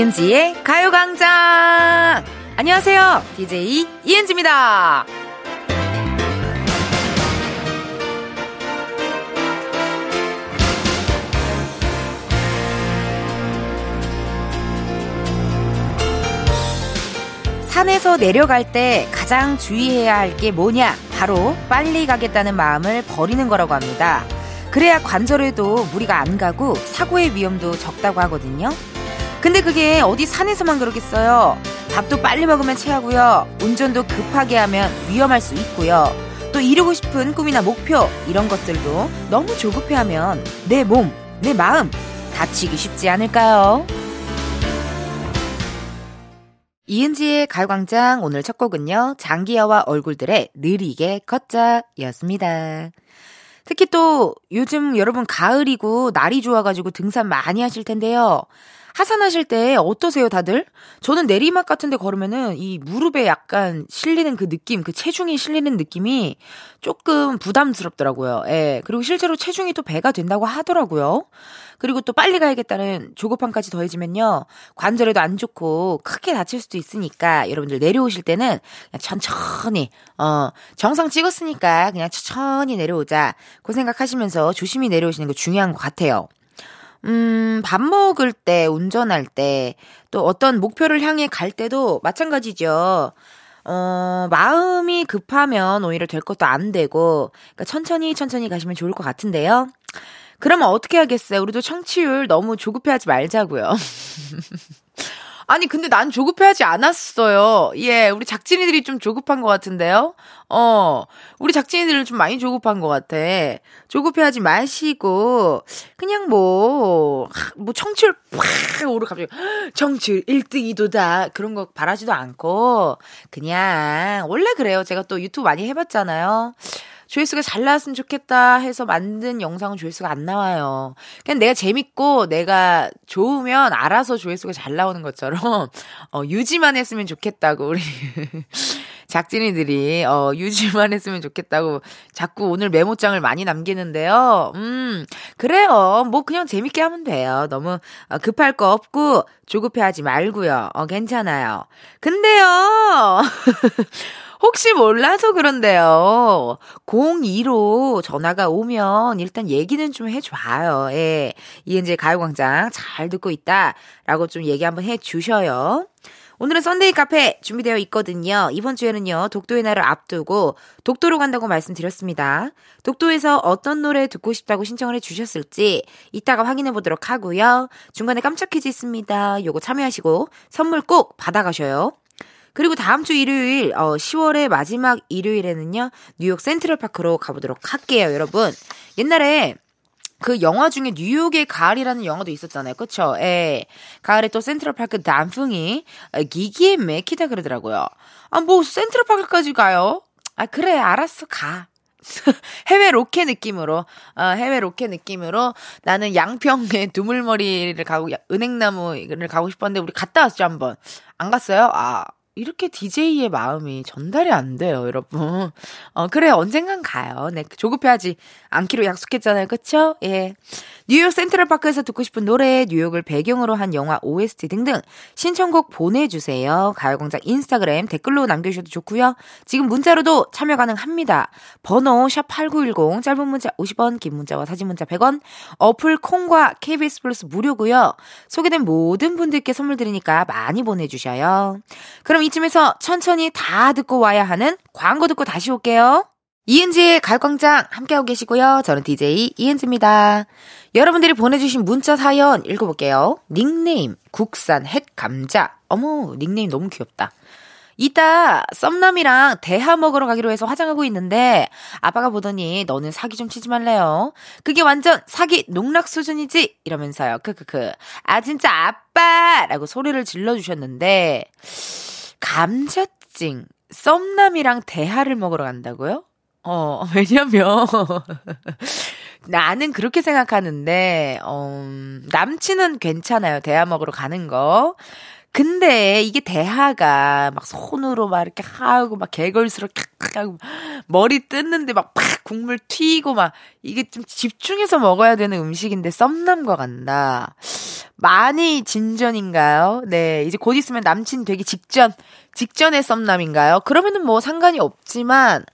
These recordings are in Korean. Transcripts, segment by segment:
이은지의 가요광장! 안녕하세요. DJ 이은지입니다. 산에서 내려갈 때 가장 주의해야 할 게 뭐냐? 바로 빨리 가겠다는 마음을 버리는 거라고 합니다. 그래야 관절에도 무리가 안 가고 사고의 위험도 적다고 하거든요. 근데 그게 어디 산에서만 그러겠어요. 밥도 빨리 먹으면 체하고요. 운전도 급하게 하면 위험할 수 있고요. 또 이루고 싶은 꿈이나 목표 이런 것들도 너무 조급해하면 내 몸, 내 마음 다치기 쉽지 않을까요? 이은지의 가요광장 오늘 첫 곡은요. 장기야와 얼굴들의 느리게 걷자였습니다. 특히 또 요즘 여러분 가을이고 날이 좋아가지고 등산 많이 하실 텐데요. 하산하실 때 어떠세요, 다들? 저는 내리막 같은 데 걸으면은 이 무릎에 약간 실리는 그 느낌, 그 체중이 실리는 느낌이 조금 부담스럽더라고요. 예. 그리고 실제로 체중이 또 배가 된다고 하더라고요. 그리고 또 빨리 가야겠다는 조급함까지 더해지면요. 관절에도 안 좋고 크게 다칠 수도 있으니까 여러분들 내려오실 때는 천천히, 어, 정상 찍었으니까 그냥 천천히 내려오자. 그 생각하시면서 조심히 내려오시는 거 중요한 것 같아요. 음, 밥 먹을 때, 운전할 때, 또 어떤 목표를 향해 갈 때도 마찬가지죠. 어, 마음이 급하면 오히려 될 것도 안 되고, 그러니까 천천히 천천히 가시면 좋을 것 같은데요. 그러면 어떻게 하겠어요? 우리도 청취율 너무 조급해 하지 말자고요. 아니, 근데 난 조급해하지 않았어요. 예, 우리 작진이들이 좀 조급한 것 같은데요? 어, 우리 작진이들은 좀 많이 조급한 것 같아. 조급해하지 마시고, 그냥 뭐, 뭐, 청취율 팍 오르 갑자기, 청취율 1등 2도다. 그런 거 바라지도 않고, 그냥, 원래 그래요. 제가 또 유튜브 많이 해봤잖아요. 조회수가 잘 나왔으면 좋겠다 해서 만든 영상은 조회수가 안 나와요. 그냥 내가 재밌고 내가 좋으면 알아서 조회수가 잘 나오는 것처럼 어, 유지만 했으면 좋겠다고 우리 작진이들이 어, 유지만 했으면 좋겠다고 자꾸 오늘 메모장을 많이 남기는데요. 음, 그래요. 뭐 그냥 재밌게 하면 돼요. 너무 어, 급할 거 없고 조급해하지 말고요. 어, 괜찮아요. 근데요. 혹시 몰라서 그런데요. 02로 전화가 오면 일단 얘기는 좀 해줘요. 예. 이은지의 가요광장 잘 듣고 있다. 라고 좀 얘기 한번 해주셔요. 오늘은 Sunday 카페 준비되어 있거든요. 이번 주에는요, 독도의 날을 앞두고 독도로 간다고 말씀드렸습니다. 독도에서 어떤 노래 듣고 싶다고 신청을 해주셨을지 이따가 확인해 보도록 하고요. 중간에 깜짝 퀴즈 있습니다. 요거 참여하시고 선물 꼭 받아가셔요. 그리고 다음 주 일요일, 어, 10월의 마지막 일요일에는요, 뉴욕 센트럴파크로 가보도록 할게요, 여러분. 옛날에 그 영화 중에 뉴욕의 가을이라는 영화도 있었잖아요. 그쵸? 예. 가을에 또 센트럴파크 단풍이 어, 기기에 맥히다 그러더라고요. 아, 뭐 센트럴파크까지 가요? 아, 그래, 알았어, 가. 해외 로켓 느낌으로, 어, 해외 로켓 느낌으로 나는 양평에 두물머리를 가고, 은행나무를 가고 싶었는데 우리 갔다 왔죠, 한번. 안 갔어요? 아, 이렇게 DJ의 마음이 전달이 안 돼요, 여러분. 어, 그래, 언젠간 가요. 네, 조급해하지 않기로 약속했잖아요. 그쵸? 예. 뉴욕 센트럴파크에서 듣고 싶은 노래, 뉴욕을 배경으로 한 영화 OST 등등 신청곡 보내주세요. 가요광장 인스타그램 댓글로 남겨주셔도 좋고요. 지금 문자로도 참여 가능합니다. 번호 샵8910, 짧은 문자 50원, 긴 문자와 사진 문자 100원, 어플 콩과 KBS 플러스 무료고요. 소개된 모든 분들께 선물 드리니까 많이 보내주셔요. 그럼 이 쯤에서 천천히 다 듣고 와야 하는 광고 듣고 다시 올게요. 이은지의 가요광장 함께하고 계시고요. 저는 DJ 이은지입니다. 여러분들이 보내주신 문자 사연 읽어볼게요. 닉네임 국산 햇 감자. 어머 닉네임 너무 귀엽다. 이따 썸남이랑 대하 먹으러 가기로 해서 화장하고 있는데 아빠가 보더니 너는 사기 좀 치지 말래요. 그게 완전 사기 농락 수준이지 이러면서요. 크크크. 아 진짜 아빠라고 소리를 질러 주셨는데 감자찡 썸남이랑 대하를 먹으러 간다고요? 어, 왜냐면, 나는 그렇게 생각하는데, 어, 남친은 괜찮아요. 대하 먹으러 가는 거. 근데 이게 대하가 막 손으로 막 이렇게 하고 막 개걸스럽게 하고 머리 뜯는데 막 팍 국물 튀고 막 이게 좀 집중해서 먹어야 되는 음식인데 썸남과 간다. 많이 진전인가요? 네, 이제 곧 있으면 남친 되기 직전, 직전의 썸남인가요? 그러면은 뭐 상관이 없지만,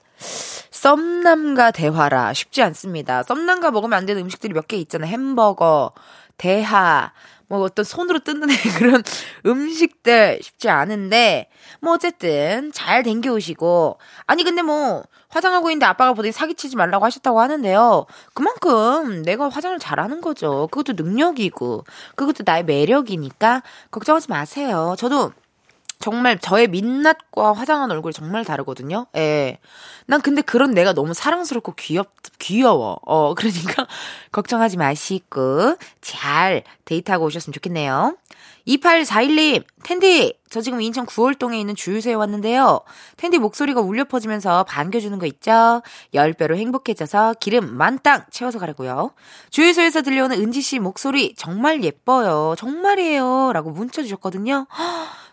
썸남과 대화라 쉽지 않습니다. 썸남과 먹으면 안 되는 음식들이 몇 개 있잖아요. 햄버거, 대하, 뭐 어떤 손으로 뜯는 그런 음식들 쉽지 않은데 뭐 어쨌든 잘 댕겨 오시고 아니 근데 뭐 화장하고 있는데 아빠가 보더니 사기치지 말라고 하셨다고 하는데요. 그만큼 내가 화장을 잘하는 거죠. 그것도 능력이고 그것도 나의 매력이니까 걱정하지 마세요. 저도 정말 저의 민낯과 화장한 얼굴이 정말 다르거든요. 예. 난 근데 그런 내가 너무 사랑스럽고 귀엽, 귀여워. 어, 그러니까 걱정하지 마시고 잘 데이트하고 오셨으면 좋겠네요. 2841님, 텐디, 저 지금 인천 9월동에 있는 주유소에 왔는데요. 텐디 목소리가 울려 퍼지면서 반겨주는 거 있죠? 10배로 행복해져서 기름 만땅 채워서 가려고요. 주유소에서 들려오는 은지씨 목소리 정말 예뻐요. 정말이에요. 라고 문자 주셨거든요.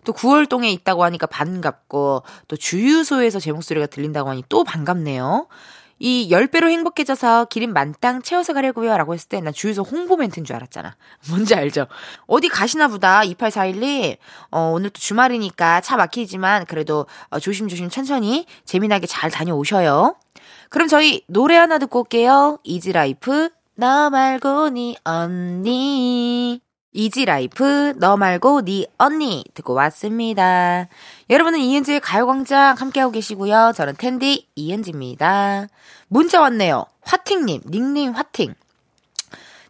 또 9월동에 있다고 하니까 반갑고 또 주유소에서 제 목소리가 들린다고 하니 또 반갑네요. 이 10배로 행복해져서 기름 만땅 채워서 가려고요. 라고 했을 때 난 주유소 홍보 멘트인 줄 알았잖아. 뭔지 알죠? 어디 가시나 보다. 2841님. 어, 오늘 또 주말이니까 차 막히지만 그래도 어, 조심조심 천천히 재미나게 잘 다녀오셔요. 그럼 저희 노래 하나 듣고 올게요. 이지라이프, 너 말고 니 언니. 이지라이프 너 말고 네 언니 듣고 왔습니다. 여러분은 이은지의 가요광장 함께하고 계시고요. 저는 텐디 이은지입니다. 문자 왔네요. 화팅님 닉네임 화팅.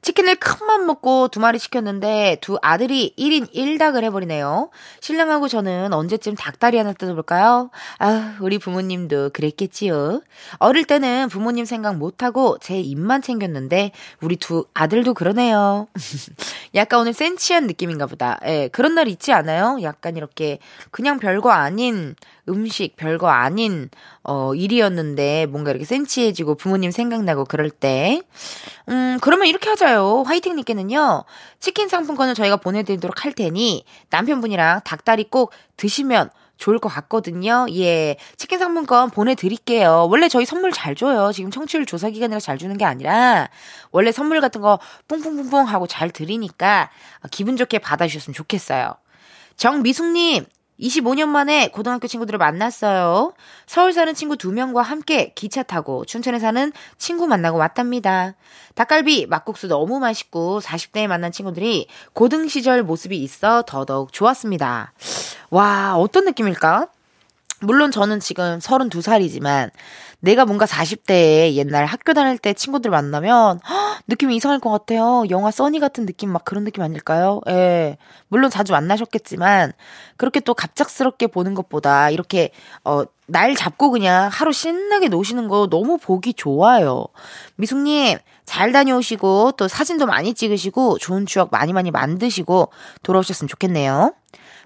치킨을 큰 맘 먹고 두 마리 시켰는데 두 아들이 1인 1닭을 해버리네요. 신랑하고 저는 언제쯤 닭다리 하나 뜯어볼까요? 아, 우리 부모님도 그랬겠지요. 어릴 때는 부모님 생각 못하고 제 입만 챙겼는데 우리 두 아들도 그러네요. 약간 오늘 센치한 느낌인가 보다. 예, 그런 날 있지 않아요? 약간 이렇게 그냥 별거 아닌 음식 별거 아닌 어 일이었는데 뭔가 이렇게 센치해지고 부모님 생각나고 그럴 때 음, 그러면 이렇게 하자요. 화이팅 님께는요, 치킨 상품권을 저희가 보내 드리도록 할 테니, 남편분이랑 닭다리 꼭 드시면 좋을 것 같거든요. 예. 치킨 상품권 보내드릴게요. 원래 저희 선물 잘 줘요. 지금 청취율 조사 기간이라 잘 주는 게 아니라, 원래 선물 같은 거 뿡뿡뿡뿡 하고 잘 드리니까, 기분 좋게 받아주셨으면 좋겠어요. 정미숙님, 25년 만에 고등학교 친구들을 만났어요. 서울 사는 친구 2명과 함께 기차 타고 춘천에 사는 친구 만나고 왔답니다. 닭갈비, 막국수 너무 맛있고 40대에 만난 친구들이 고등 시절 모습이 있어 더더욱 좋았습니다. 와, 어떤 느낌일까? 물론 저는 지금 32살이지만 내가 뭔가 40대에 옛날 학교 다닐 때 친구들 만나면 허, 느낌이 이상할 것 같아요. 영화 써니 같은 느낌 막 그런 느낌 아닐까요? 예. 물론 자주 만나셨겠지만 그렇게 또 갑작스럽게 보는 것보다 이렇게 어 날 잡고 그냥 하루 신나게 노시는 거 너무 보기 좋아요. 미숙님 잘 다녀오시고 또 사진도 많이 찍으시고 좋은 추억 많이 많이 만드시고 돌아오셨으면 좋겠네요.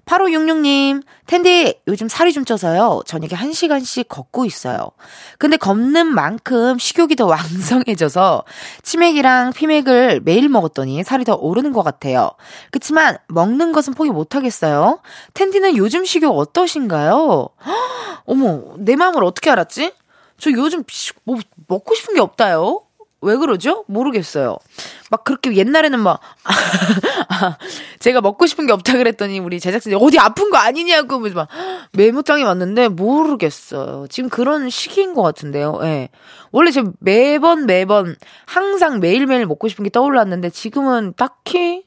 8566님, 텐디, 요즘 살이 좀 쪄서요. 저녁에 1시간씩 걷고 있어요. 근데 걷는 만큼 식욕이 더 왕성해져서 치맥이랑 피맥을 매일 먹었더니 살이 더 오르는 것 같아요. 그치만 먹는 것은 포기 못하겠어요. 텐디는 요즘 식욕 어떠신가요? 어머, 내 마음을 어떻게 알았지? 저 요즘 뭐 먹고 싶은 게 없다요. 왜 그러죠? 모르겠어요. 막 그렇게 옛날에는 막 제가 먹고 싶은 게 없다 그랬더니 우리 제작진이 어디 아픈 거 아니냐고 막 메모장이 왔는데 모르겠어요. 지금 그런 시기인 것 같은데요. 예. 네. 원래 제가 매번 매번 항상 매일매일 먹고 싶은 게 떠올랐는데 지금은 딱히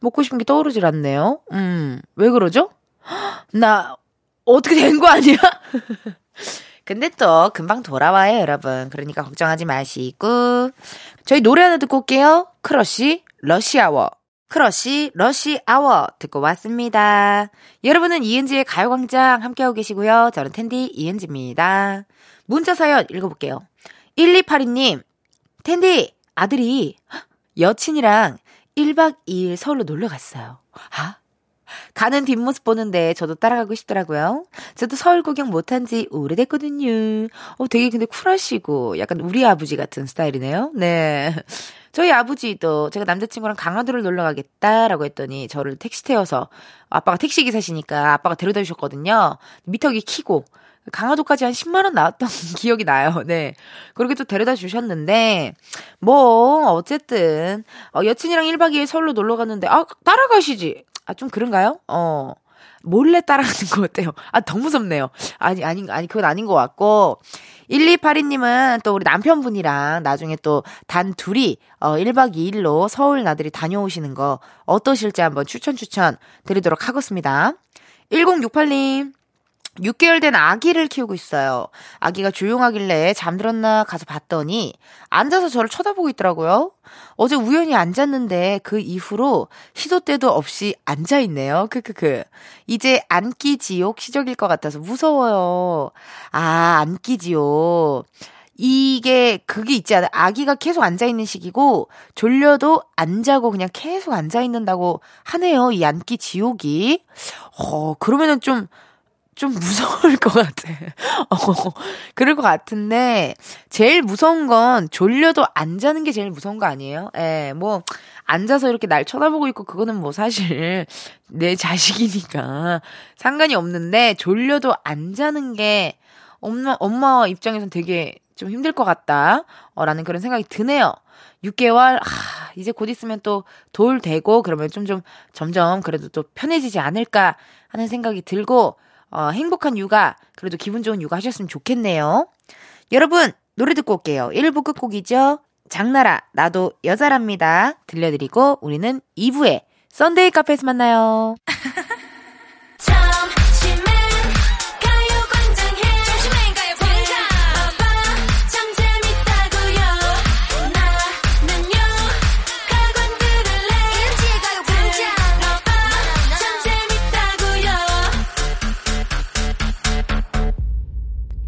먹고 싶은 게 떠오르질 않네요. 음, 왜 그러죠? 나 어떻게 된 거 아니야? 근데 또 금방 돌아와요, 여러분. 그러니까 걱정하지 마시고. 저희 노래 하나 듣고 올게요. 크러쉬, Rush Hour. 크러쉬, Rush Hour 듣고 왔습니다. 여러분은 이은지의 가요광장 함께하고 계시고요. 저는 텐디 이은지입니다. 문자 사연 읽어볼게요. 1282님, 텐디, 아들이 여친이랑 1박 2일 서울로 놀러 갔어요. 아, 가는 뒷모습 보는데 저도 따라가고 싶더라고요. 저도 서울 구경 못한 지 오래됐거든요. 어, 되게 근데 쿨하시고 약간 우리 아버지 같은 스타일이네요. 네. 저희 아버지도 제가 남자친구랑 강화도를 놀러 가겠다라고 했더니 저를 택시 태워서 아빠가 택시 기사시니까 아빠가 데려다 주셨거든요. 미터기 키고 강화도까지 한 10만 원 나왔던 기억이 나요. 네. 그렇게 또 데려다 주셨는데, 뭐, 어쨌든, 어, 여친이랑 1박 2일 서울로 놀러 갔는데, 아, 따라가시지. 아, 좀 그런가요? 어. 몰래 따라가는 것 같아요. 아, 더 무섭네요. 아니, 아니, 아니, 그건 아닌 것 같고. 1282님은 또 우리 남편분이랑 나중에 또 단 둘이 어 1박 2일로 서울 나들이 다녀오시는 거 어떠실지 한번 추천 추천 드리도록 하겠습니다. 1068님 6개월 된 아기를 키우고 있어요. 아기가 조용하길래 잠들었나 가서 봤더니 앉아서 저를 쳐다보고 있더라고요. 어제 우연히 앉았는데 그 이후로 시도 때도 없이 앉아 있네요. 크크크. 이제 안기 지옥 시작일 것 같아서 무서워요. 아, 안기 지옥. 이게 그게 있지 않아 아기가 계속 앉아 있는 시기고 졸려도 안 자고 그냥 계속 앉아 있는다고 하네요. 이 안기 지옥이. 어, 그러면은 좀 좀 무서울 것 같아. 어, 그럴 것 같은데, 제일 무서운 건 졸려도 안 자는 게 제일 무서운 거 아니에요? 예, 뭐, 앉아서 이렇게 날 쳐다보고 있고, 그거는 뭐 사실 내 자식이니까 상관이 없는데, 졸려도 안 자는 게 엄마, 엄마 입장에선 되게 좀 힘들 것 같다. 어, 라는 그런 생각이 드네요. 6개월, 아, 이제 곧 있으면 또 돌 되고, 그러면 좀, 좀, 점점 그래도 또 편해지지 않을까 하는 생각이 들고, 어, 행복한 육아, 그래도 기분 좋은 육아 하셨으면 좋겠네요. 여러분, 노래 듣고 올게요. 1부 끝곡이죠. 장나라, 나도 여자랍니다. 들려드리고, 우리는 2부에 썬데이 카페에서 만나요.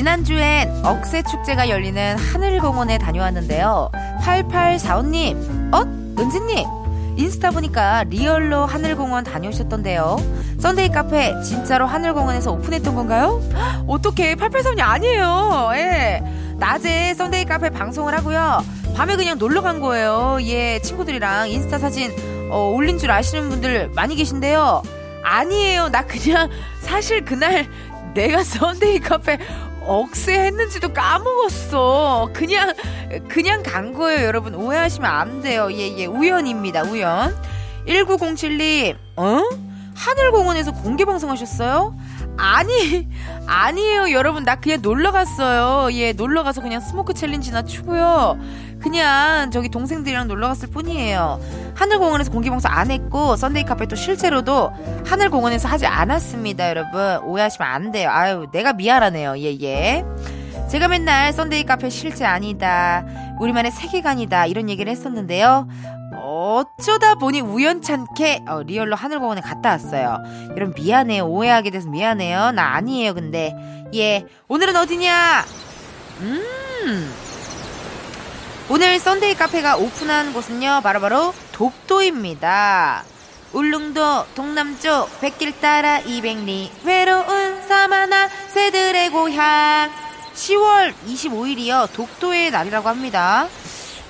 지난주엔 억새 축제가 열리는 하늘공원에 다녀왔는데요. 8845님, 어? 은지님, 인스타 보니까 real로 하늘공원 다녀오셨던데요. Sunday 카페 진짜로 하늘공원에서 오픈했던 건가요? 어떻게 8845님 아니에요. 예. 낮에 Sunday 카페 방송을 하고요. 밤에 그냥 놀러 간 거예요. 예, 친구들이랑 인스타 사진 어, 올린 줄 아시는 분들 많이 계신데요. 아니에요. 나 그냥 사실 그날 내가 Sunday 카페 억새 했는지도 까먹었어. 그냥, 그냥 간 거예요, 여러분. 오해하시면 안 돼요. 예, 예. 우연입니다, 우연. 1907님, 어? 하늘공원에서 공개 방송하셨어요? 아니, 아니에요, 여러분. 나 그냥 놀러 갔어요. 예, 놀러 가서 그냥 Smoke challenge나 추고요. 그냥 저기 동생들이랑 놀러 갔을 뿐이에요. 하늘공원에서 공개방송 안 했고, Sunday 카페 또 실제로도 하늘공원에서 하지 않았습니다, 여러분. 오해하시면 안 돼요. 아유, 내가 미안하네요. 예, 예. 제가 맨날 Sunday 카페 실제 아니다. 우리만의 세계관이다. 이런 얘기를 했었는데요. 어쩌다 보니 우연찮게 어, real로 하늘공원에 갔다 왔어요. 여러분 미안해요. 오해하게 돼서 미안해요. 나 아니에요. 근데 예 오늘은 어디냐? 음 오늘 Sunday 카페가 오픈한 곳은요 바로바로 독도입니다. 울릉도 동남쪽 뱃길 따라 200리 외로운 섬 하나 새들의 고향 10월 25일이요 독도의 날이라고 합니다.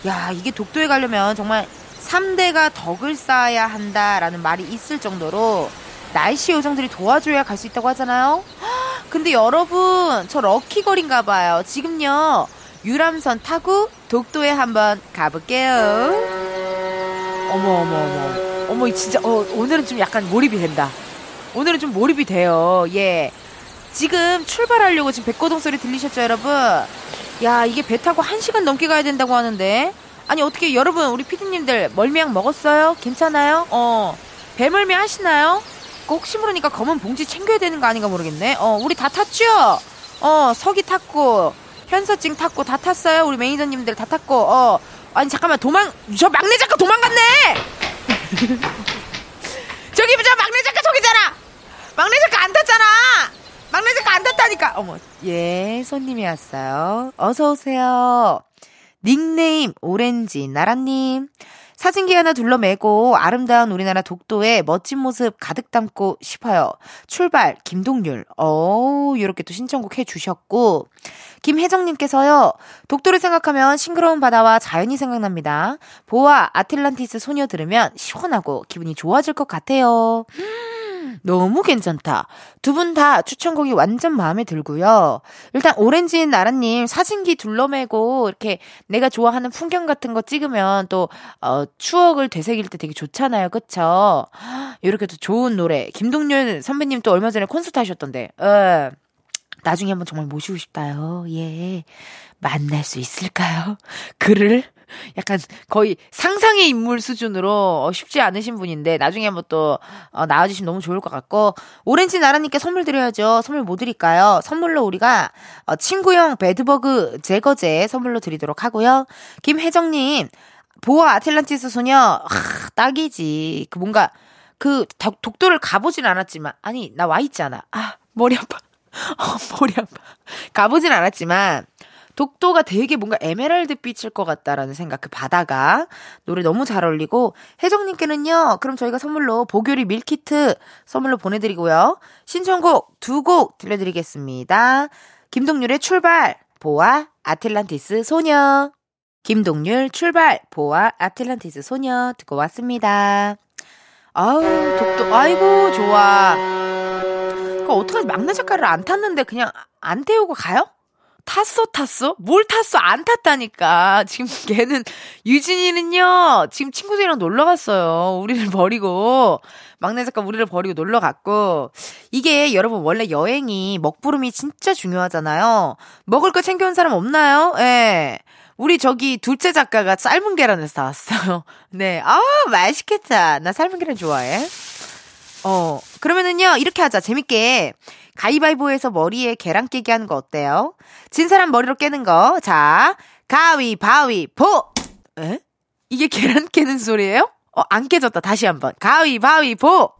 야 이게 독도에 가려면 정말 3대가 덕을 쌓아야 한다라는 말이 있을 정도로 날씨 요정들이 도와줘야 갈 수 있다고 하잖아요. 근데 여러분, 저 lucky girl인가 봐요. 지금요, 유람선 타고 독도에 한번 가볼게요. 어머, 어머, 어머. 어머, 진짜, 어, 오늘은 좀 약간 몰입이 된다. 오늘은 좀 몰입이 돼요. 예. 지금 출발하려고 지금 백고동 소리 들리셨죠, 여러분? 야, 이게 배 타고 1시간 넘게 가야 된다고 하는데. 아니 어떻게 여러분 우리 피디님들 멀미약 먹었어요? 괜찮아요? 어 배멀미 하시나요? 혹시 모르니까 검은 봉지 챙겨야 되는 거 아닌가 모르겠네. 어 우리 다 탔죠? 어 석이 탔고 현서증 탔고 다 탔어요. 우리 매니저님들 다 탔고 어 아니 잠깐만 도망 저 막내 작가 도망갔네. 저기 저 막내 작가 저기잖아. 막내 작가 안 탔잖아. 막내 작가 안 탔다니까. 어머, 예, 손님이 왔어요. 어서 오세요. 닉네임, 오렌지, 나라님. 사진기 하나 둘러매고 아름다운 우리나라 독도의 멋진 모습 가득 담고 싶어요. 출발, 김동률. 어 요렇게 또 신청곡 해 주셨고. 김혜정 님께서요, 독도를 생각하면 싱그러운 바다와 자연이 생각납니다. 보아, 아틀란티스 소녀 들으면 시원하고 기분이 좋아질 것 같아요. 너무 괜찮다. 두 분 다 추천곡이 완전 마음에 들고요. 일단 오렌지 나라님 사진기 둘러매고 이렇게 내가 좋아하는 풍경 같은 거 찍으면 또 어, 추억을 되새길 때 되게 좋잖아요. 그쵸? 이렇게 또 좋은 노래. 김동률 선배님 또 얼마 전에 콘서트 하셨던데. 어. 나중에 한번 정말 모시고 싶다요. 예. 만날 수 있을까요? 그를 약간 거의 상상의 인물 수준으로 어, 쉽지 않으신 분인데 나중에 한번 또 어, 나와주시면 너무 좋을 것 같고 오렌지 나라님께 선물 드려야죠. 선물 뭐 드릴까요? 선물로 우리가 어, 친구형 배드버그 제거제 선물로 드리도록 하고요. 김혜정님 보아 아틀란티스 소녀 아, 딱이지. 그 뭔가 그 독도를 가보진 않았지만 아니 나 와 있잖아. 아 머리 아파. 어, 머리 아파. 가보진 않았지만 독도가 되게 뭔가 에메랄드 빛일 것 같다라는 생각, 그 바다가. 노래 너무 잘 어울리고, 혜정님께는요, 그럼 저희가 선물로 보교리 밀키트 선물로 보내드리고요. 신청곡 두 곡 들려드리겠습니다. 김동률의 출발, 보아, 아틀란티스 소녀. 김동률 출발, 보아, 아틀란티스 소녀 듣고 왔습니다. 아우, 독도, 아이고, 좋아. 그 어떡하지? 막내 작가를 안 탔는데 그냥 안 태우고 가요? 탔어, 탔어? 뭘 탔어? 안 탔다니까. 지금 걔는, 유진이는요, 지금 친구들이랑 놀러 갔어요. 우리를 버리고. 막내 작가 우리를 버리고 놀러 갔고. 이게 여러분, 원래 여행이 먹부름이 진짜 중요하잖아요. 먹을 거 챙겨온 사람 없나요? 예. 우리 저기 둘째 작가가 삶은 계란을 사왔어요. 네. 아, 맛있겠다. 나 삶은 계란 좋아해. 어, 그러면은요, 이렇게 하자. 재밌게. 가위바위보에서 머리에 계란 깨기 하는 거 어때요? 진 사람 머리로 깨는 거. 자, 가위바위보! 에? 이게 계란 깨는 소리예요? 어, 안 깨졌다. 다시 한 번. 가위바위보!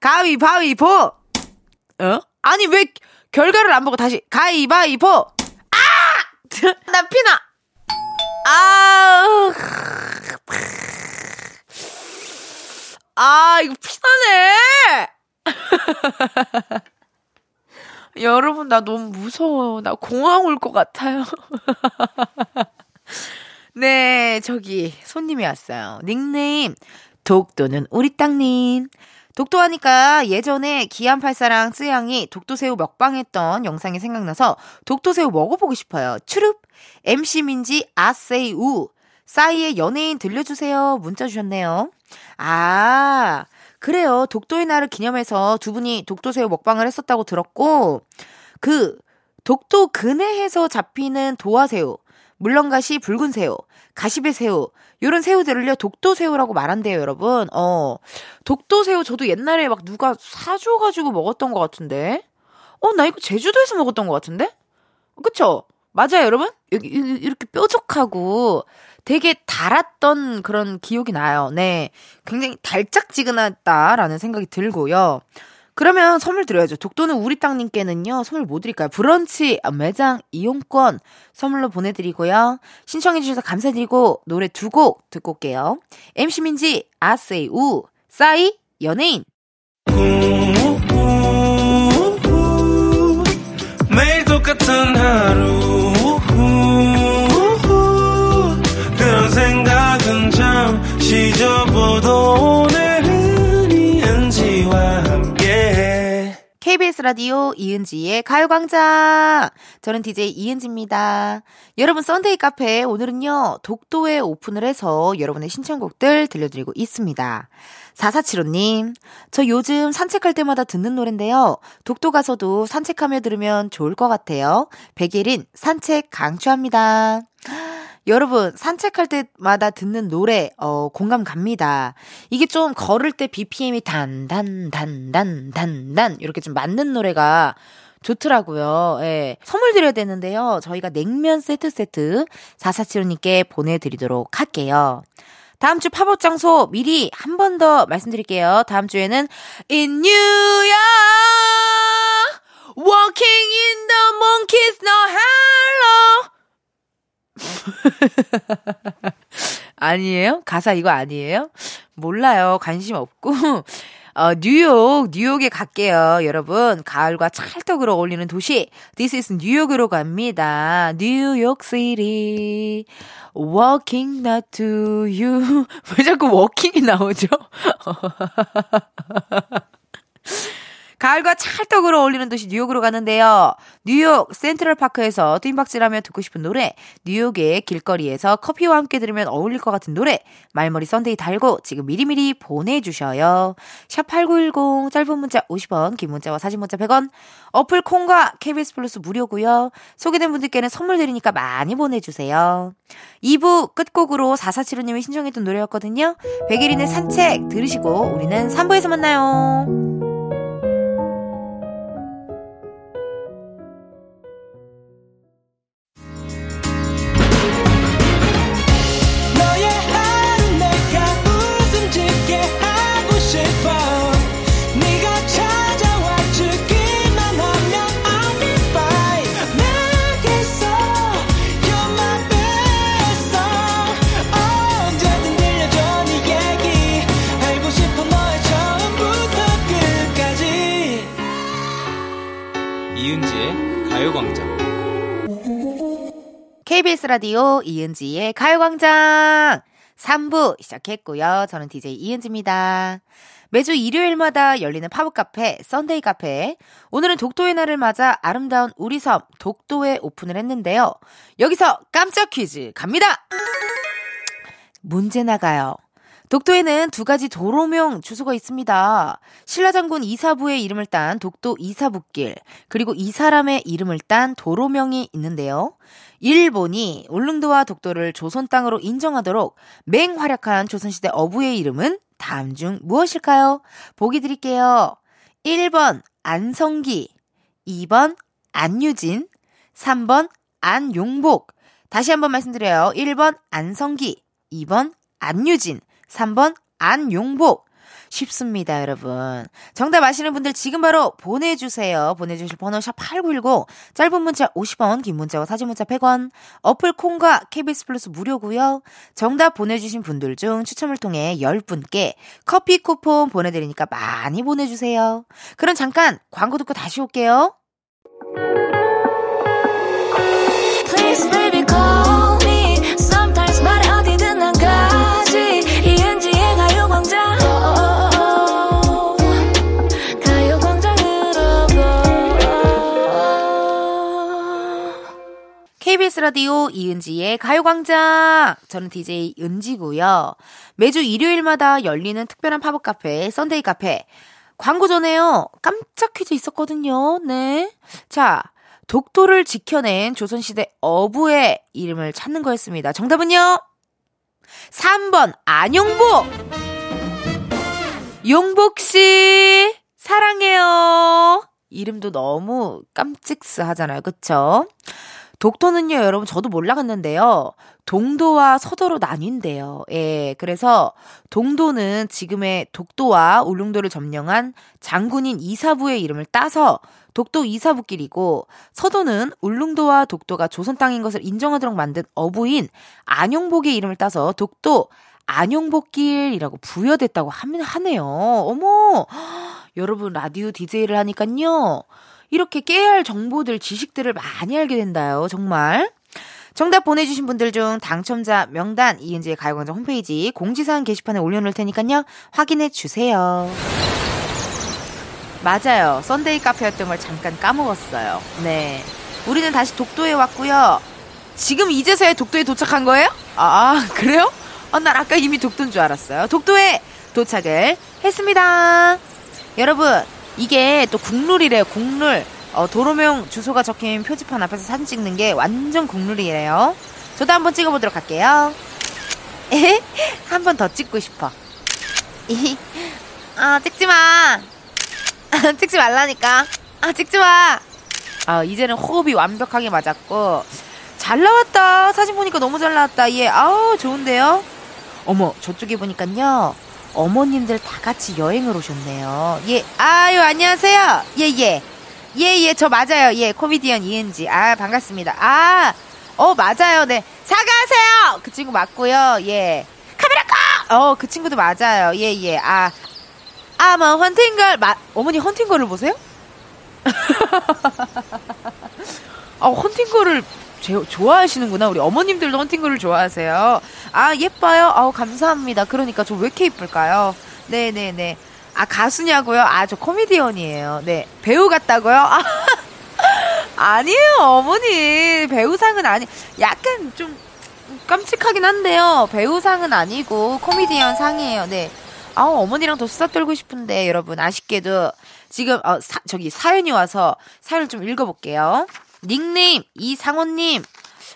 가위바위보! 어? 아니, 왜 결과를 안 보고 다시 가위바위보! 아! 나 피나! 아, 아, 이거 피나네! 여러분, 나 너무 무서워. 나 공황 올것 같아요. 네, 저기, 손님이 왔어요. 닉네임, 독도는 우리 땅님. 독도하니까 예전에 기안84랑 쓰양이 독도새우 먹방했던 영상이 생각나서 독도새우 먹어보고 싶어요. 추룹! MC 민지 아세이 우. 싸이의 연예인 들려주세요. 문자 주셨네요. 아, 그래요. 독도의 날을 기념해서 두 분이 독도새우 먹방을 했었다고 들었고, 그, 독도 근해에서 잡히는 도화새우, 물렁가시 붉은 새우, 가시배 새우, 요런 새우들을요, 독도 새우라고 말한대요, 여러분. 어, 독도 새우 저도 옛날에 막 누가 사줘가지고 먹었던 것 같은데? 어, 나 이거 제주도에서 먹었던 것 같은데? 그쵸? 맞아요, 여러분? 이렇게 뾰족하고, 되게 달았던 그런 기억이 나요. 네. 굉장히 달짝지근하다라는 생각이 들고요. 그러면 선물 드려야죠. 독도는 우리 땅님께는요, 선물 뭐 드릴까요? 브런치 매장 이용권 선물로 보내드리고요. 신청해주셔서 감사드리고, 노래 두 곡 듣고 올게요. MC 민지, 아세이 우, 싸이, 연예인. 똑같은 하루 잠시 접어도 오늘은 이은지와 함께 KBS 라디오 이은지의 가요광장 저는 DJ 이은지입니다. 여러분 Sunday 카페 오늘은요 독도에 오픈을 해서 여러분의 신청곡들 들려드리고 있습니다. 4475님, 저 요즘 산책할 때마다 듣는 노래인데요. 독도 가서도 산책하며 들으면 좋을 것 같아요. 백예린, 산책 강추합니다. 여러분, 산책할 때마다 듣는 노래, 어, 공감 갑니다. 이게 좀 걸을 때 BPM이 단, 단, 단, 단, 단, 단, 이렇게 좀 맞는 노래가 좋더라고요. 예. 선물 드려야 되는데요. 저희가 냉면 세트 세트 4475님께 보내드리도록 할게요. 다음 주 팝업 장소 미리 한 번 더 말씀드릴게요. 다음 주에는 in New York, walking in the kiss no hello. 아니에요? 가사 이거 아니에요? 몰라요. 관심 없고. 어, 뉴욕, 뉴욕에 갈게요. 여러분, 가을과 찰떡으로 어울리는 도시. This is 뉴욕으로 갑니다. 뉴욕 시리. Walking not to you. 왜 자꾸 워킹이 나오죠? 가을과 찰떡으로 어울리는 도시 뉴욕으로 가는데요. 뉴욕 센트럴파크에서 뜀박질하며 듣고 싶은 노래, 뉴욕의 길거리에서 커피와 함께 들으면 어울릴 것 같은 노래, 말머리 Sunday 달고 지금 미리미리 보내주셔요. 샵8910 짧은 문자 50원, 긴 문자와 사진 문자 100원, 어플 콩과 KBS 플러스 무료고요. 소개된 분들께는 선물 드리니까 많이 보내주세요. 2부 끝곡으로 4475님이 신청했던 노래였거든요. 백예린의 산책 들으시고 우리는 3부에서 만나요. KBS 라디오 이은지의 가요광장 3부 시작했고요. 저는 DJ 이은지입니다. 매주 일요일마다 열리는 팝업 카페, Sunday 카페. 오늘은 독도의 날을 맞아 아름다운 우리 섬 독도에 오픈을 했는데요. 여기서 깜짝 퀴즈 갑니다! 문제 나가요. 독도에는 두 가지 도로명 주소가 있습니다. 신라장군 이사부의 이름을 딴 독도 이사부길, 그리고 이 사람의 이름을 딴 도로명이 있는데요. 일본이 울릉도와 독도를 조선 땅으로 인정하도록 맹활약한 조선시대 어부의 이름은 다음 중 무엇일까요? 보기 드릴게요. 1번 안성기, 2번 안유진, 3번 안용복. 다시 한번 말씀드려요. 1번 안성기, 2번 안유진, 3번 안용복. 쉽습니다, 여러분. 정답 아시는 분들 지금 바로 보내주세요. 보내주실 번호 샵 8910, 짧은 문자 50원, 긴 문자와 사진 문자 100원, 어플 콩과 KBS 플러스 무료고요. 정답 보내주신 분들 중 추첨을 통해 10분께 커피 쿠폰 보내드리니까 많이 보내주세요. 그럼 잠깐 광고 듣고 다시 올게요. KBS 라디오 이은지의 가요광장. 저는 DJ 은지고요. 매주 일요일마다 열리는 특별한 팝업 카페, Sunday 카페. 광고 전에요. 깜짝 퀴즈 있었거든요. 네. 자, 독도를 지켜낸 조선시대 어부의 이름을 찾는 거였습니다. 정답은요? 3번, 안용복! 용복씨! 사랑해요! 이름도 너무 깜찍스 하잖아요. 그쵸? 독도는요, 여러분, 저도 몰라갔는데요. 동도와 서도로 나뉜대요. 예, 그래서 동도는 지금의 독도와 울릉도를 점령한 장군인 이사부의 이름을 따서 독도 이사부길이고 서도는 울릉도와 독도가 조선 땅인 것을 인정하도록 만든 어부인 안용복의 이름을 따서 독도 안용복길이라고 부여됐다고 하네요. 어머! 여러분 라디오 DJ를 하니깐요. 이렇게 할 정보들, 지식들을 많이 알게 된다요. 정말. 정답 보내주신 분들 중 당첨자 명단 이은지의 가요광장 홈페이지 공지사항 게시판에 올려놓을 테니까요. 확인해 주세요. 맞아요. Sunday 카페였던 걸 잠깐 까먹었어요. 네. 우리는 다시 독도에 왔고요. 지금 이제서야 독도에 도착한 거예요? 아, 그래요? 아, 난 아까 이미 독도인 줄 알았어요. 독도에 도착을 했습니다. 여러분, 이게 또 국룰이래요, 국룰. 어, 도로명 주소가 적힌 표지판 앞에서 사진 찍는 게 완전 국룰이래요. 저도 한번 찍어보도록 할게요. 한번 더 찍고 싶어. 아, 찍지 마. 찍지 말라니까. 아, 찍지 마. 아, 이제는 호흡이 완벽하게 맞았고. 잘 나왔다. 사진 보니까 너무 잘 나왔다. 예, 아우, 좋은데요? 어머, 저쪽에 보니까요. 어머님들 다 같이 여행을 오셨네요. 예, 아유, 안녕하세요. 예, 예. 예, 예, 저 맞아요. 예, 코미디언 이은지. 아, 반갑습니다. 아, 어, 맞아요. 네. 사과하세요! 그 친구 맞고요. 예. 카메라 꺼! 어, 그 친구도 맞아요. 예, 예. 아, 아, 뭐, 헌팅걸, 마, 어머니 헌팅걸을 보세요? 아, 헌팅걸을 제, 좋아하시는구나. 우리 어머님들도 헌팅걸을 좋아하세요. 아, 예뻐요? 아우, 감사합니다. 그러니까 저 왜 이렇게 이쁠까요? 네네네. 아, 가수냐고요? 아, 저 코미디언이에요. 네. 배우 같다고요? 아, 아니에요, 어머니. 배우상은 아니, 약간 좀 깜찍하긴 한데요. 배우상은 아니고 코미디언 상이에요. 네. 아우, 어머니랑 더 수다 떨고 싶은데, 여러분, 아쉽게도 지금, 어, 사, 저기 사연이 와서 사연을 좀 읽어볼게요. 닉네임, 이상원님.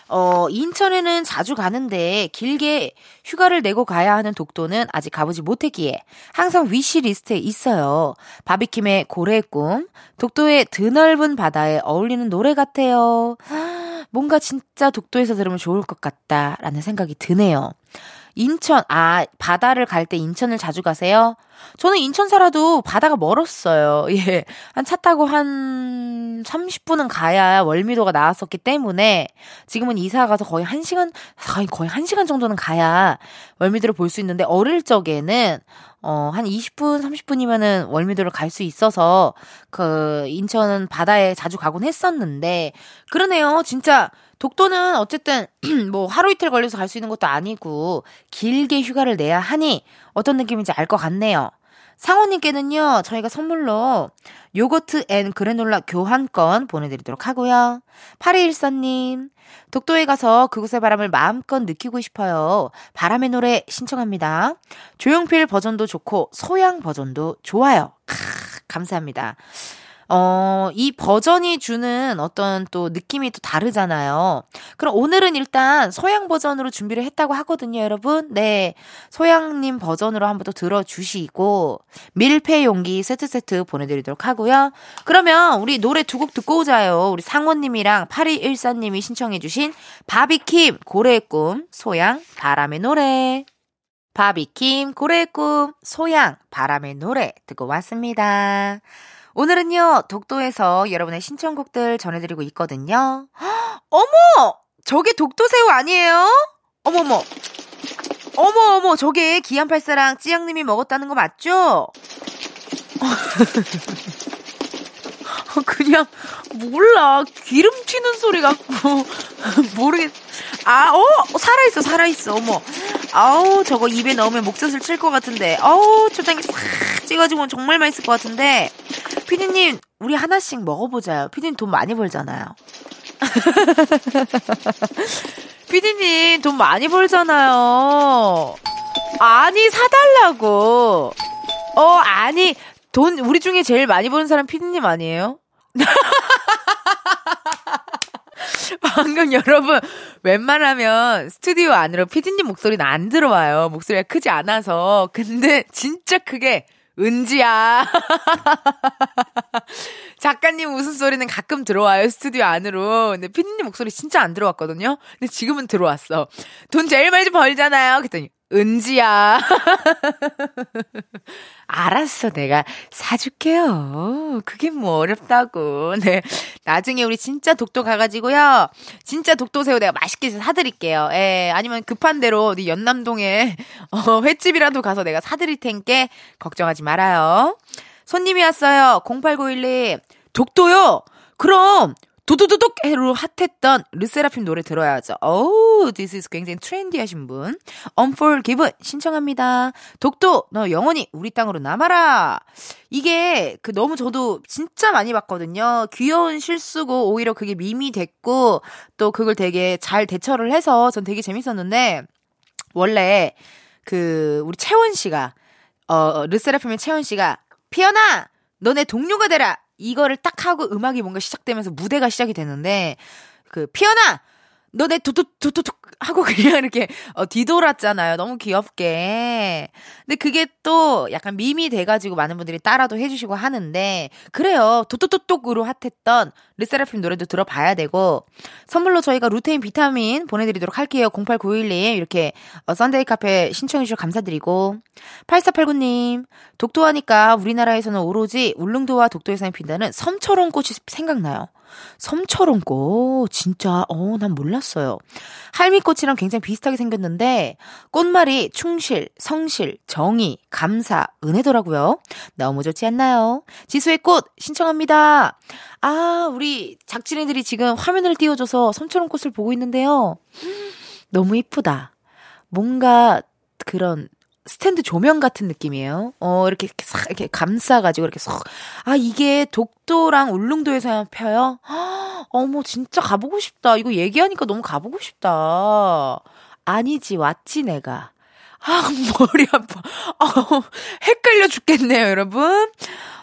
어, 인천에는 자주 가는데 길게 휴가를 내고 가야 하는 독도는 아직 가보지 못했기에 항상 wish list에 있어요. 바비킴의 고래의 꿈, 독도의 드넓은 바다에 어울리는 노래 같아요. 뭔가 진짜 독도에서 들으면 좋을 것 같다라는 생각이 드네요. 인천, 아, 바다를 갈 때 인천을 자주 가세요? 저는 인천 살아도 바다가 멀었어요. 예. 한 차 타고 한 30분은 가야 월미도가 나왔었기 때문에 지금은 이사 가서 거의 1시간, 거의 1시간 정도는 가야 월미도를 볼 수 있는데 어릴 적에는 어, 한 20분, 30분이면은 월미도를 갈 수 있어서, 그, 인천 바다에 자주 가곤 했었는데, 그러네요. 진짜, 독도는 어쨌든, 뭐, 하루 이틀 걸려서 갈 수 있는 것도 아니고, 길게 휴가를 내야 하니, 어떤 느낌인지 알 것 같네요. 상호님께는요, 저희가 선물로 요거트 and 그래놀라 교환권 보내드리도록 하고요. 8214님, 독도에 가서 그곳의 바람을 마음껏 느끼고 싶어요. 바람의 노래 신청합니다. 조용필 버전도 좋고, 소향 버전도 좋아요. 크, 감사합니다. 어, 이 버전이 주는 어떤 또 느낌이 또 다르잖아요. 그럼 오늘은 일단 소향 버전으로 준비를 했다고 하거든요, 여러분. 네. 소양님 버전으로 한번 또 들어주시고, 밀폐 용기 세트 세트 보내드리도록 하고요. 그러면 우리 노래 두 곡 듣고 오자요. 우리 상원님이랑 8214님이 신청해주신 바비킴, 고래의 꿈, 소양, 바람의 노래. 바비킴, 고래의 꿈, 소양, 바람의 노래 듣고 왔습니다. 오늘은요, 독도에서 여러분의 신청곡들 전해드리고 있거든요. 어머! 저게 독도새우 아니에요? 어머머. 어머, 어머, 저게 기안팔사랑 찌양님이 먹었다는 거 맞죠? 그냥, 몰라. 기름 튀는 소리 같고, 모르겠, 아, 어, 살아있어, 살아있어, 어머. 아우, 저거 입에 넣으면 목젖을 칠 것 같은데. 아우, 초장에 싹 찍어주면 정말 맛있을 것 같은데. 피디님, 우리 하나씩 먹어보자요. 피디님 돈 많이 벌잖아요. 피디님, 돈 많이 벌잖아요. 아니, 사달라고. 어, 아니, 돈, 우리 중에 제일 많이 버는 사람 피디님 아니에요? 방금 여러분, 웬만하면 스튜디오 안으로 피디님 목소리는 안 들어와요. 목소리가 크지 않아서. 근데 진짜 크게 은지야. 작가님 웃음소리는 가끔 들어와요, 스튜디오 안으로. 근데 피디님 목소리 진짜 안 들어왔거든요? 근데 지금은 들어왔어. 돈 제일 많이 벌잖아요. 그랬더니, 은지야. 알았어, 내가 사줄게요. 그게 뭐 어렵다고. 네. 나중에 우리 진짜 독도 가가지고요. 진짜 독도새우 내가 맛있게 사드릴게요. 예, 아니면 급한 대로 어디 연남동에, 어, 횟집이라도 가서 내가 사드릴 텐께 걱정하지 말아요. 손님이 왔어요. 08912. 독도요? 그럼 도도도독 해로 핫했던 르세라핌 노래 들어야죠. 어우, this is 굉장히 트렌디하신 분. Unforgiven 신청합니다. 독도, 너 영원히 우리 땅으로 남아라. 이게 그 너무 저도 진짜 많이 봤거든요. 귀여운 실수고 오히려 그게 밈이 됐고 또 그걸 되게 잘 대처를 해서 전 되게 재밌었는데 원래 그 우리 채원 씨가 어 르세라핌의 채원 씨가 피어나 너 내 동료가 돼라 이거를 딱 하고 음악이 뭔가 시작되면서 무대가 시작이 되는데 그 피어나! 너 내 도도도도도 하고 그냥 이렇게 어, 뒤돌았잖아요. 너무 귀엽게. 근데 그게 또 약간 밈이 돼가지고 많은 분들이 따라도 해주시고 하는데 그래요. 도토토톡으로 핫했던 르세라핌 노래도 들어봐야 되고 선물로 저희가 루테인 비타민 보내드리도록 할게요. 08911님 이렇게 어, Sunday 카페 신청해주셔서 감사드리고 8489님 독도하니까 우리나라에서는 오로지 울릉도와 독도에서 핀다는 섬처럼 꽃이 생각나요. 섬처럼 꽃 진짜 어 난 몰랐어요. 할미꽃이랑 굉장히 비슷하게 생겼는데 꽃말이 충실, 성실, 정의, 감사, 은혜더라고요. 너무 좋지 않나요? 지수의 꽃 신청합니다. 아, 우리 작진이들이 지금 화면을 띄워줘서 섬처럼 꽃을 보고 있는데요. 너무 이쁘다. 뭔가 그런 스탠드 조명 같은 느낌이에요. 어, 이렇게, 이렇게 싹, 이렇게 감싸가지고, 이렇게 쏙. 아, 이게 독도랑 울릉도에서만 펴요? 어머, 진짜 가보고 싶다. 이거 얘기하니까 너무 가보고 싶다. 아니지, 왔지, 내가. 아, 머리 아파. 아, 헷갈려 죽겠네요, 여러분.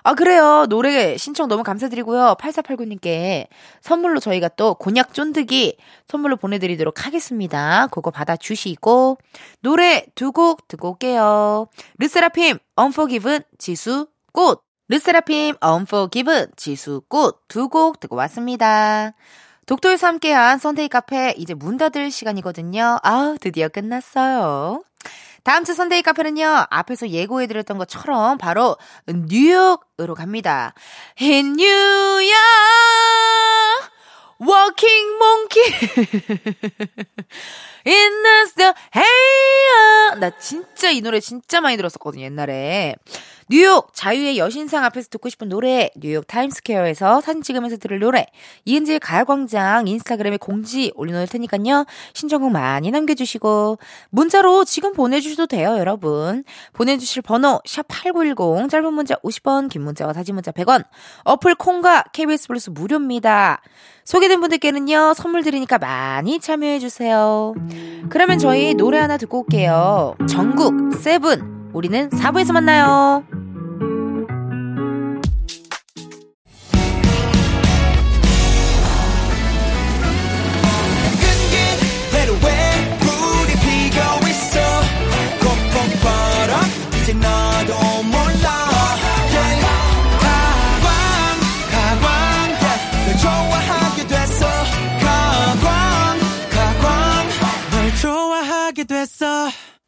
아, 그래요. 노래 신청 너무 감사드리고요. 8489님께 선물로 저희가 또 곤약 쫀득이 선물로 보내드리도록 하겠습니다. 그거 받아주시고, 노래 두 곡 듣고 올게요. 르세라핌, Unforgiven, 지수, 꽃. 르세라핌, Unforgiven, 지수, 꽃. 두 곡 듣고 왔습니다. 독도에서 함께한 Sunday 카페 이제 문 닫을 시간이거든요. 아 드디어 끝났어요. 다음 주 Sunday 카페는요, 앞에서 예고해드렸던 것처럼 바로 뉴욕으로 갑니다. In New York, Walking Monkey. In the snow, hey, 나 진짜 이 노래 진짜 많이 들었었거든요, 옛날에. 뉴욕 자유의 여신상 앞에서 듣고 싶은 노래, 뉴욕 타임스퀘어에서 사진 찍으면서 들을 노래, 이은지의 가을광장 인스타그램에 공지 올려놓을 테니까요. 신청곡 많이 남겨주시고 문자로 지금 보내주셔도 돼요, 여러분. 보내주실 번호 샵8910 짧은 문자 50원, 긴 문자와 사진 문자 100원. 어플 콩과 KBS 플러스 무료입니다. 소개된 분들께는요, 선물 드리니까 많이 참여해주세요. 그러면 저희 노래 하나 듣고 올게요. 전국 세븐. 우리는 4부에서 만나요.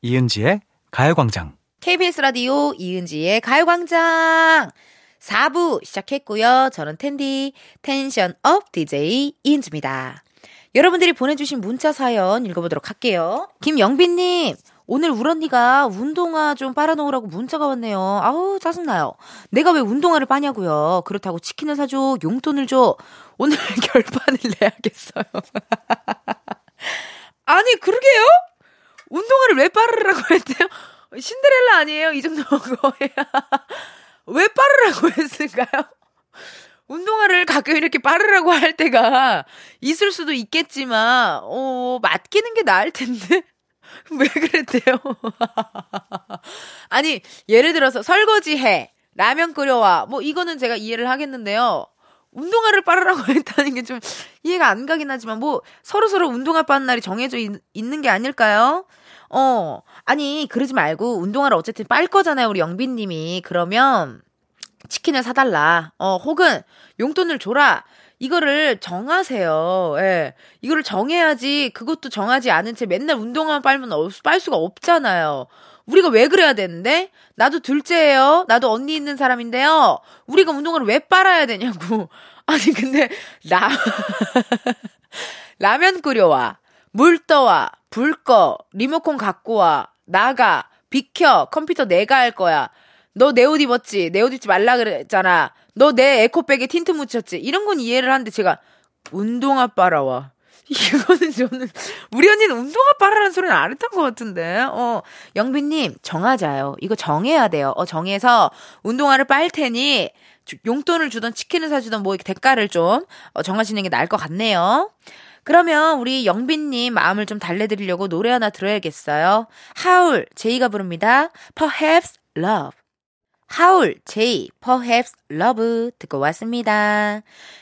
이은지의 가요광장 KBS 라디오 이은지의 가요광장 4부 시작했고요. 저는 텐디 tension up DJ 이은지입니다. 여러분들이 보내주신 문자 사연 읽어보도록 할게요. 김영빈님 오늘 울 언니가 운동화 좀 빨아놓으라고 문자가 왔네요. 아우 짜증나요. 내가 왜 운동화를 빠냐고요. 그렇다고 치킨을 사줘 용돈을 줘. 오늘 결판을 내야겠어요. 아니 그러게요? 운동화를 왜 빠르라고 했대요? 신데렐라 아니에요? 이 정도 거야. 왜 빠르라고 했을까요? 운동화를 가끔 이렇게 빠르라고 할 때가 있을 수도 있겠지만, 어, 맡기는 게 나을 텐데? 왜 그랬대요? 아니, 예를 들어서 설거지 해. 라면 끓여와. 뭐, 이거는 제가 이해를 하겠는데요. 운동화를 빠르라고 했다는 게 좀 이해가 안 가긴 하지만, 뭐, 서로서로 운동화 빠는 날이 정해져 있, 있는 게 아닐까요? 어, 아니, 그러지 말고 운동화를 어쨌든 빨 거잖아요, 우리 영빈님이. 그러면 치킨을 사달라. 어, 혹은 용돈을 줘라. 이거를 정하세요. 예. 이거를 정해야지 그것도 정하지 않은 채 맨날 운동화 빨면 빨 수가 없잖아요. 우리가 왜 그래야 되는데? 나도 둘째예요. 나도 언니 있는 사람인데요. 우리가 운동화를 왜 빨아야 되냐고. 아니 근데 라 라면 끓여와. 물 떠와. 불 꺼. 리모컨 갖고 와. 나가. 비켜. 컴퓨터 내가 할 거야. 너 내 옷 입었지? 내 옷 입지 말라 그랬잖아. 너 내 에코백에 틴트 묻혔지? 이런 건 이해를 하는데 제가 운동화 빨아와. 이거는 저는 우리 언니는 운동화 빨아라는 소리는 안 했던 것 같은데. 어, 영빈님 정하자요. 이거 정해야 돼요. 어, 정해서 운동화를 빨 테니 용돈을 주던 치킨을 사주던 뭐 대가를 좀 어, 정하시는 게 나을 것 같네요. 그러면 우리 영빈님 마음을 좀 달래드리려고 노래 하나 들어야겠어요. 하울, 제이가 부릅니다. Perhaps Love. 하울, 제이, perhaps love 듣고 왔습니다.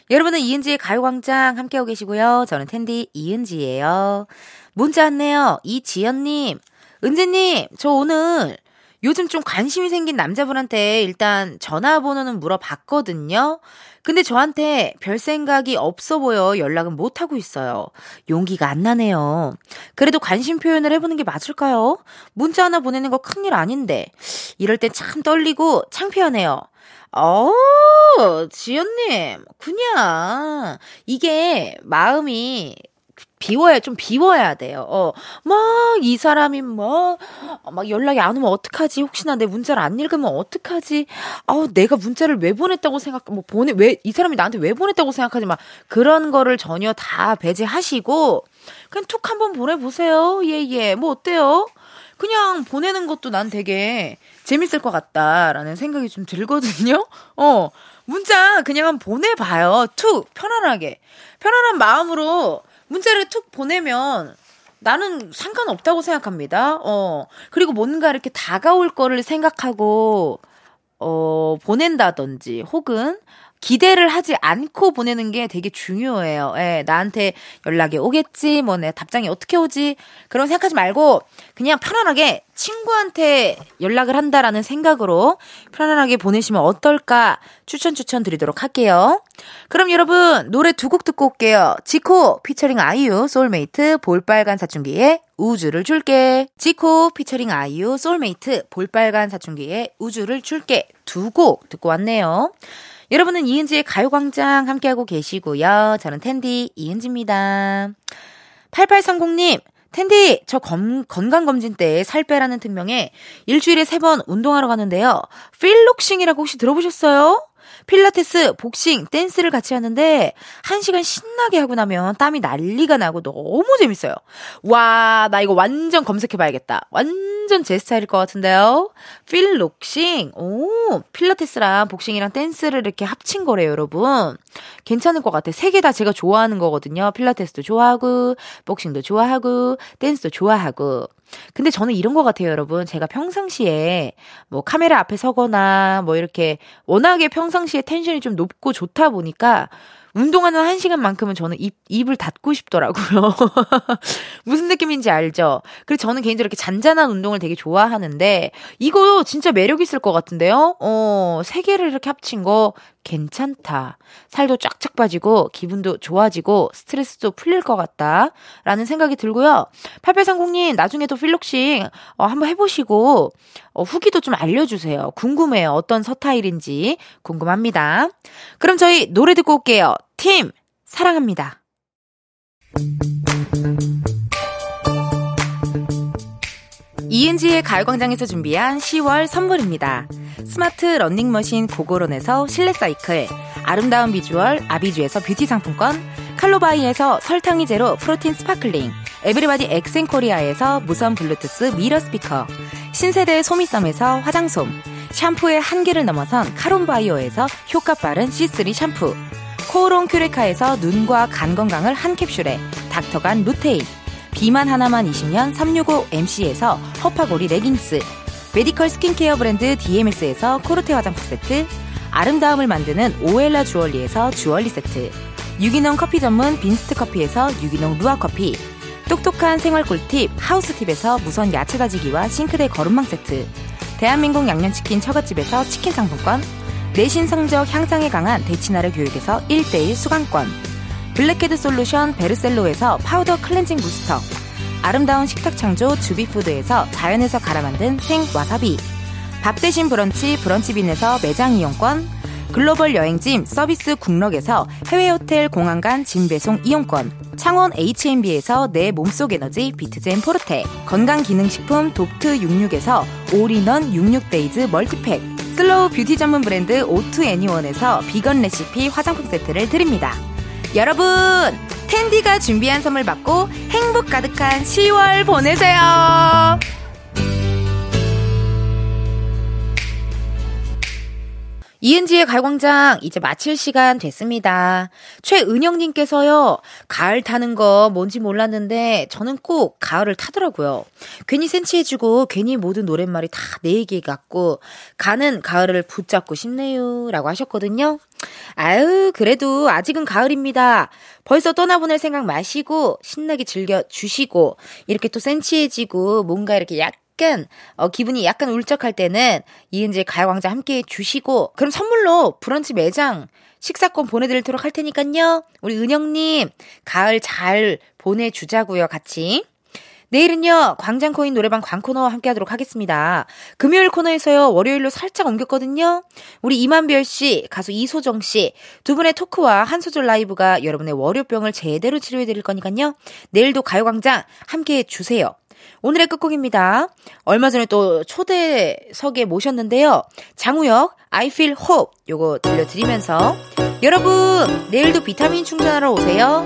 여러분은 이은지의 가요광장 함께하고 계시고요. 저는 텐디 이은지예요. 문자 왔네요. 이지연님, 은지님, 저 오늘 요즘 좀 관심이 생긴 남자분한테 일단 전화번호는 물어봤거든요. 근데 저한테 별 생각이 없어 보여 연락은 못 하고 있어요. 용기가 안 나네요. 그래도 관심 표현을 해보는 게 맞을까요? 문자 하나 보내는 거 큰일 아닌데. 이럴 때 참 떨리고 창피하네요. 어, 지연님, 그냥, 이게 마음이 비워야, 좀 비워야 돼요. 어, 막, 이 사람이 뭐, 막 연락이 안 오면 어떡하지? 혹시나 내 문자를 안 읽으면 어떡하지? 아우, 내가 문자를 왜 보냈다고 생각, 뭐, 보내, 왜, 이 사람이 나한테 왜 보냈다고 생각하지? 막, 그런 거를 전혀 다 배제하시고, 그냥 툭 한번 보내 보세요. 예, 예. 뭐, 어때요? 그냥 보내는 것도 난 되게 재밌을 것 같다라는 생각이 좀 들거든요. 어, 문자 그냥 한번 보내 봐요. 툭, 편안하게. 편안한 마음으로 문자를 툭 보내면 나는 상관없다고 생각합니다. 어, 그리고 뭔가 이렇게 다가올 거를 생각하고, 어, 보낸다든지, 혹은 기대를 하지 않고 보내는 게 되게 중요해요. 예, 나한테 연락이 오겠지, 뭐, 내 답장이 어떻게 오지, 그런 생각하지 말고, 그냥 편안하게 친구한테 연락을 한다라는 생각으로 편안하게 보내시면 어떨까 추천 추천 드리도록 할게요. 그럼 여러분, 노래 두 곡 듣고 올게요. 지코, 피처링 아이유, 소울메이트, 볼빨간 사춘기에 우주를 줄게. 지코, 피처링 아이유, 소울메이트, 볼빨간 사춘기에 우주를 줄게. 두 곡 듣고 왔네요. 여러분은 이은지의 가요광장 함께하고 계시고요. 저는 텐디 이은지입니다. 8830님, 텐디, 저 검, 건강검진 때 살 빼라는 특명에 일주일에 세 번 운동하러 가는데요. Piloxing이라고 혹시 들어보셨어요? 필라테스, 복싱, 댄스를 같이 하는데 한 시간 신나게 하고 나면 땀이 난리가 나고 너무 재밌어요. 와, 나 이거 완전 검색해 봐야겠다. 완전 제 스타일일 것 같은데요. Piloxing, 오, 필라테스랑 복싱이랑 댄스를 이렇게 합친 거래요, 여러분. 괜찮을 것 같아. 세 개 다 제가 좋아하는 거거든요. 필라테스도 좋아하고, 복싱도 좋아하고, 댄스도 좋아하고. 근데 저는 이런 것 같아요, 여러분. 제가 평상시에 뭐 카메라 앞에 서거나 뭐 이렇게 워낙에 평상시에 텐션이 좀 높고 좋다 보니까 운동하는 한 시간만큼은 저는 입, 입을 닫고 싶더라고요. 무슨 느낌인지 알죠? 그래서 저는 개인적으로 이렇게 잔잔한 운동을 되게 좋아하는데, 이거 진짜 매력 있을 것 같은데요? 어, 세 개를 이렇게 합친 거 괜찮다. 살도 쫙쫙 빠지고, 기분도 좋아지고, 스트레스도 풀릴 것 같다. 라는 생각이 들고요. 8830님, 나중에도 필록싱, 어, 한번 해보시고, 어, 후기도 좀 알려주세요. 궁금해요. 어떤 서타일인지 궁금합니다. 그럼 저희 노래 듣고 올게요. 팀, 사랑합니다. 이은지의 가요광장에서 준비한 10월 선물입니다. 스마트 러닝머신 고고론에서 실내 사이클, 아름다운 비주얼 아비주에서 뷰티 상품권, 칼로바이에서 설탕이 제로 protein sparkling, 에브리바디 엑센코리아에서 무선 블루투스 mirror 스피커, 신세대 소미썸에서 화장솜, 샴푸의 한계를 넘어선 카론바이오에서 효과 빠른 C3 샴푸, 코오롱 큐레카에서 눈과 간 건강을 한 캡슐에 닥터간 루테인, 비만 하나만 20년 365MC에서 허파고리 레깅스, medical skincare 브랜드 DMS에서 코르테 화장품 세트, 아름다움을 만드는 오엘라 주얼리에서 주얼리 세트, 유기농 커피 전문 빈스트 커피에서 유기농 루아 커피, 똑똑한 생활 꿀팁 하우스팁에서 무선 야채 다지기와 싱크대 거름망 세트, 대한민국 양념치킨 처갓집에서 치킨 상품권, 내신 성적 향상에 강한 대치나래 교육에서 1대1 수강권, blackhead solution 베르셀로에서 파우더 cleansing booster, 아름다운 식탁 창조 주비푸드에서 자연에서 갈아 만든 생 와사비, 밥 대신 브런치 브런치빈에서 매장 이용권, 글로벌 여행짐 서비스 굿럭에서 해외 호텔 공항 간 짐 배송 이용권, 창원 H&B에서 내 몸속 에너지 비트젠 포르테, 건강기능식품 독트 66에서 all-in-one 66 days multi pack, slow beauty 전문 브랜드 오투 애니원에서 비건 레시피 화장품 세트를 드립니다. 여러분, 텐디가 준비한 선물 받고 행복 가득한 10월 보내세요. 이은지의 가광장 이제 마칠 시간 됐습니다. 최은영님께서요, 가을 타는 거 뭔지 몰랐는데 저는 꼭 가을을 타더라고요. 괜히 센치해지고 괜히 모든 노랫말이 다 내 얘기 같고 가는 가을을 붙잡고 싶네요. 라고 하셨거든요. 아유, 그래도 아직은 가을입니다. 벌써 떠나보낼 생각 마시고 신나게 즐겨 주시고 이렇게 또 센치해지고 뭔가 이렇게 약 약간 어, 기분이 약간 울적할 때는 이은재 가요광장 함께 주시고 그럼 선물로 브런치 매장 식사권 보내드리도록 할 테니까요. 우리 은영님 가을 잘 보내주자고요 같이. 내일은요, 광장코인 노래방 광코너 함께 하도록 하겠습니다. 금요일 코너에서요, 월요일로 살짝 옮겼거든요. 우리 이만별 씨, 가수 이소정 씨, 두 분의 토크와 한 소절 라이브가 여러분의 월요병을 제대로 치료해드릴 거니까요. 내일도 가요광장 함께 해주세요. 오늘의 끝곡입니다. 얼마 전에 또 초대석에 모셨는데요. 장우혁, I feel hope 요거 들려드리면서 여러분, 내일도 비타민 충전하러 오세요.